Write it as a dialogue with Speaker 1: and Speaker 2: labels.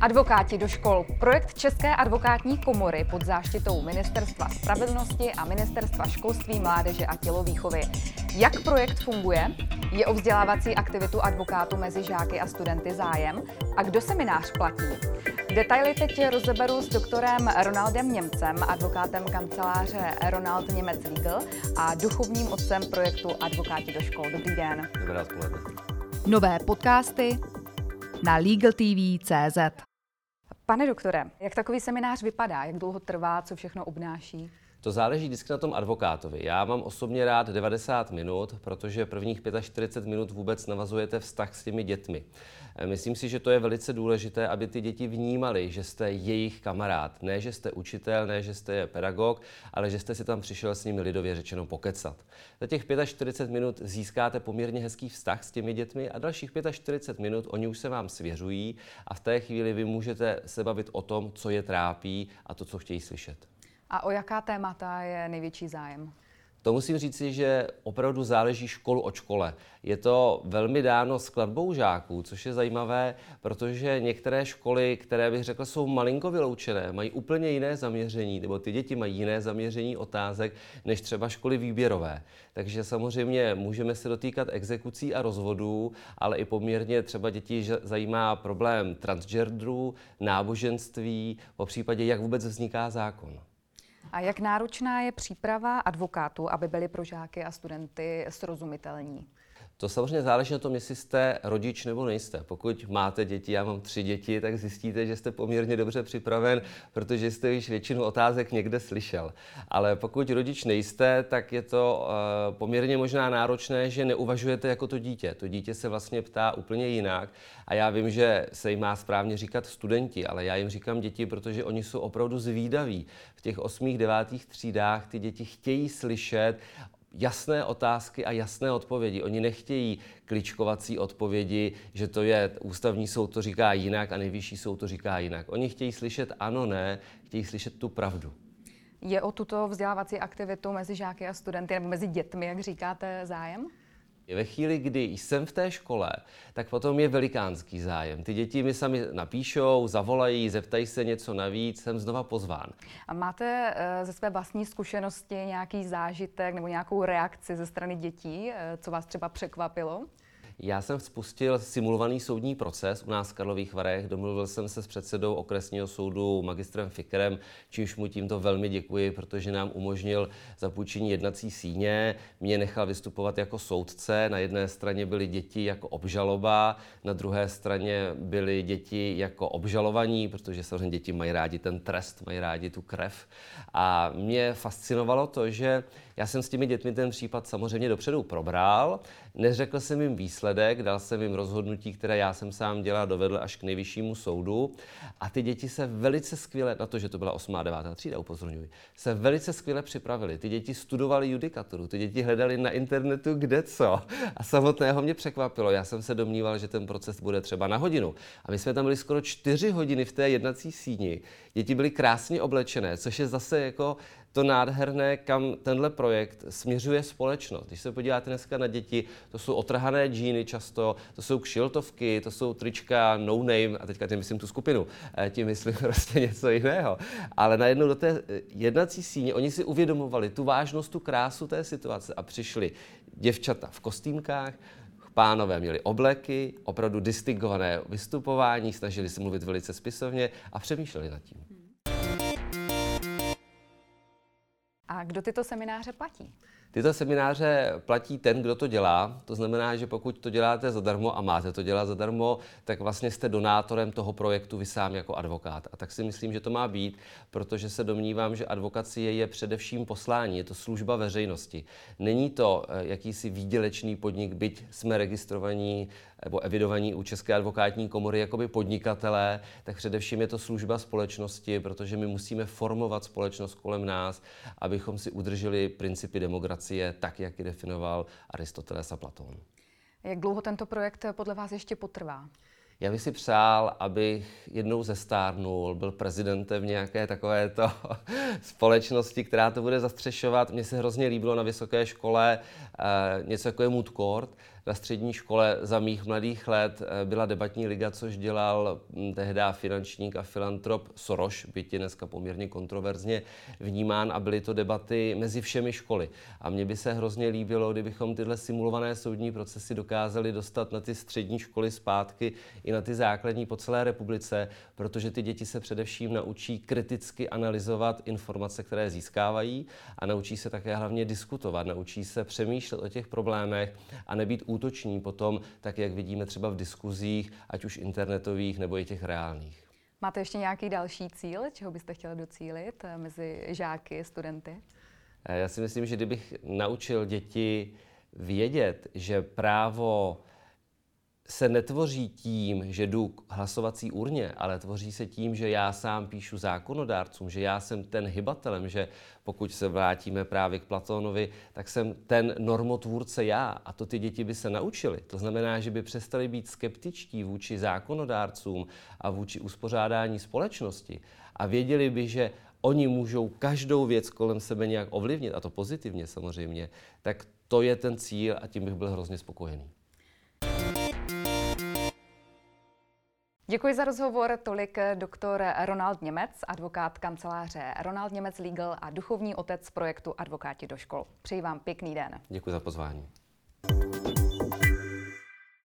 Speaker 1: Advokáti do škol. Projekt České advokátní komory pod záštitou Ministerstva spravedlnosti a Ministerstva školství, mládeže a tělovýchovy. Jak projekt funguje? Je o vzdělávací aktivitu advokátů mezi žáky a studenty zájem? A kdo seminář platí? Detaily teď rozeberu s doktorem Ronaldem Němcem, advokátem kanceláře Ronald Němec Legal a duchovním otcem projektu Advokáti do škol. Dobrý den.
Speaker 2: Dobré odpoledne.
Speaker 1: Nové podcasty na LegalTV.cz Pane doktore, jak takový seminář vypadá? Jak dlouho trvá? Co všechno obnáší?
Speaker 2: To záleží vždycky na tom advokátovi. Já mám osobně rád 90 minut, protože prvních 45 minut vůbec navazujete vztah s těmi dětmi. E, myslím si, že to je velice důležité, aby ty děti vnímali, že jste jejich kamarád. Ne, že jste učitel, ne, že jste pedagog, ale že jste si tam přišel s nimi lidově řečeno pokecat. Za těch 45 minut získáte poměrně hezký vztah s těmi dětmi a dalších 45 minut oni už se vám svěřují a v té chvíli vy můžete se bavit o tom, co je trápí a to, co chtějí slyšet.
Speaker 1: A o jaká témata je největší zájem?
Speaker 2: To musím říci, že opravdu záleží školu od škole. Je to velmi dáno skladbou žáků, což je zajímavé, protože některé školy, které bych řekl, jsou malinko vyloučené, mají úplně jiné zaměření, nebo ty děti mají jiné zaměření otázek, než třeba školy výběrové. Takže samozřejmě můžeme se dotýkat exekucí a rozvodů, ale i poměrně třeba děti zajímá problém transgenderů, náboženství, po případě, jak vůbec vzniká zákon.
Speaker 1: A jak náročná je příprava advokátů, aby byli pro žáky a studenty srozumitelní?
Speaker 2: To samozřejmě záleží na tom, jestli jste rodič nebo nejste. Pokud máte děti, já mám tři děti, tak zjistíte, že jste poměrně dobře připraven, protože jste již většinu otázek někde slyšel. Ale pokud rodič nejste, tak je to uh, poměrně možná náročné, že neuvažujete jako to dítě. To dítě se vlastně ptá úplně jinak. A já vím, že se jim má správně říkat studenti, ale já jim říkám děti, protože oni jsou opravdu zvídaví. V těch osmých, devátých třídách ty děti chtějí slyšet jasné otázky a jasné odpovědi. Oni nechtějí kličkovací odpovědi, že to je ústavní soud to říká jinak a nejvyšší soud to říká jinak. Oni chtějí slyšet ano, ne, chtějí slyšet tu pravdu.
Speaker 1: Je o tuto vzdělávací aktivitu mezi žáky a studenty nebo mezi dětmi, jak říkáte, zájem?
Speaker 2: Ve chvíli, kdy jsem v té škole, tak potom je velikánský zájem. Ty děti mi sami napíšou, zavolají, zeptají se něco navíc, jsem znova pozván.
Speaker 1: A máte eh, ze své vlastní zkušenosti nějaký zážitek nebo nějakou reakci ze strany dětí, eh, co vás třeba překvapilo?
Speaker 2: Já jsem spustil simulovaný soudní proces u nás v Karlových Varech. Domluvil jsem se s předsedou okresního soudu magistrem Fikerem, čímž mu tímto velmi děkuji, protože nám umožnil zapůjčení jednací síně. Mě nechal vystupovat jako soudce. Na jedné straně byly děti jako obžaloba, na druhé straně byly děti jako obžalovaní, protože samozřejmě děti mají rádi ten trest, mají rádi tu krev. A mě fascinovalo to, že já jsem s těmi dětmi ten případ samozřejmě dopředu probral, neřekl jsem jim výsledek, dal jsem jim rozhodnutí, které já jsem sám dělal, dovedl až k nejvyššímu soudu a ty děti se velice skvěle, na to, že to byla 8. a 9. třída, upozorňuji, se velice skvěle připravili. Ty děti studovali judikaturu, ty děti hledali na internetu kde co a samotného mě překvapilo. Já jsem se domníval, že ten proces bude třeba na hodinu. A my jsme tam byli skoro čtyři hodiny v té jednací síni. Děti byly krásně oblečené, což je zase jako to nádherné, kam tenhle projekt směřuje společnost. Když se podíváte dneska na děti, to jsou otrhané džíny často, to jsou kšiltovky, to jsou trička no name, a teďka tím myslím tu skupinu, eh, tím myslím prostě něco jiného. Ale najednou do té eh, jednací síně oni si uvědomovali tu vážnost, tu krásu té situace a přišli děvčata v kostýmkách, pánové měli obleky, opravdu distingované vystupování, snažili se mluvit velice spisovně a přemýšleli nad tím.
Speaker 1: Kdo tyto semináře platí?
Speaker 2: Tyto semináře platí ten, kdo to dělá. To znamená, že pokud to děláte zadarmo a máte to dělat zadarmo, tak vlastně jste donátorem toho projektu vy sám jako advokát. A tak si myslím, že to má být, protože se domnívám, že advokacie je především poslání, je to služba veřejnosti. Není to eh, jakýsi výdělečný podnik, byť jsme registrovaní nebo evidovaní u České advokátní komory jakoby podnikatelé, tak především je to služba společnosti, protože my musíme formovat společnost kolem nás, abychom si udrželi principy demokracie tak, jak ji definoval Aristoteles a Platón.
Speaker 1: Jak dlouho tento projekt podle vás ještě potrvá?
Speaker 2: Já bych si přál, abych jednou zestárnul, byl prezidentem nějaké takovéto společnosti, která to bude zastřešovat. Mně se hrozně líbilo na vysoké škole uh, něco jako je Mood Court, na střední škole za mých mladých let eh, byla debatní liga, což dělal hm, tehdy finančník a filantrop Soros, byť je dneska poměrně kontroverzně vnímán a byly to debaty mezi všemi školy. A mně by se hrozně líbilo, kdybychom tyhle simulované soudní procesy dokázali dostat na ty střední školy zpátky i na ty základní po celé republice, protože ty děti se především naučí kriticky analyzovat informace, které získávají a naučí se také hlavně diskutovat, naučí se přemýšlet o těch problémech a nebýt útoční potom, tak jak vidíme třeba v diskuzích, ať už internetových nebo i těch reálných.
Speaker 1: Máte ještě nějaký další cíl, čeho byste chtěli docílit eh, mezi žáky, studenty?
Speaker 2: Eh, já si myslím, že kdybych naučil děti vědět, že právo se netvoří tím, že jdu k hlasovací urně, ale tvoří se tím, že já sám píšu zákonodárcům, že já jsem ten hybatelem, že pokud se vrátíme právě k Platónovi, tak jsem ten normotvůrce já a to ty děti by se naučily. To znamená, že by přestali být skeptičtí vůči zákonodárcům a vůči uspořádání společnosti a věděli by, že oni můžou každou věc kolem sebe nějak ovlivnit, a to pozitivně samozřejmě, tak to je ten cíl a tím bych byl hrozně spokojený.
Speaker 1: Děkuji za rozhovor. Tolik doktor Ronald Němec, advokát kanceláře Ronald Němec Legal a duchovní otec projektu Advokáti do škol. Přeji vám pěkný den.
Speaker 2: Děkuji za pozvání.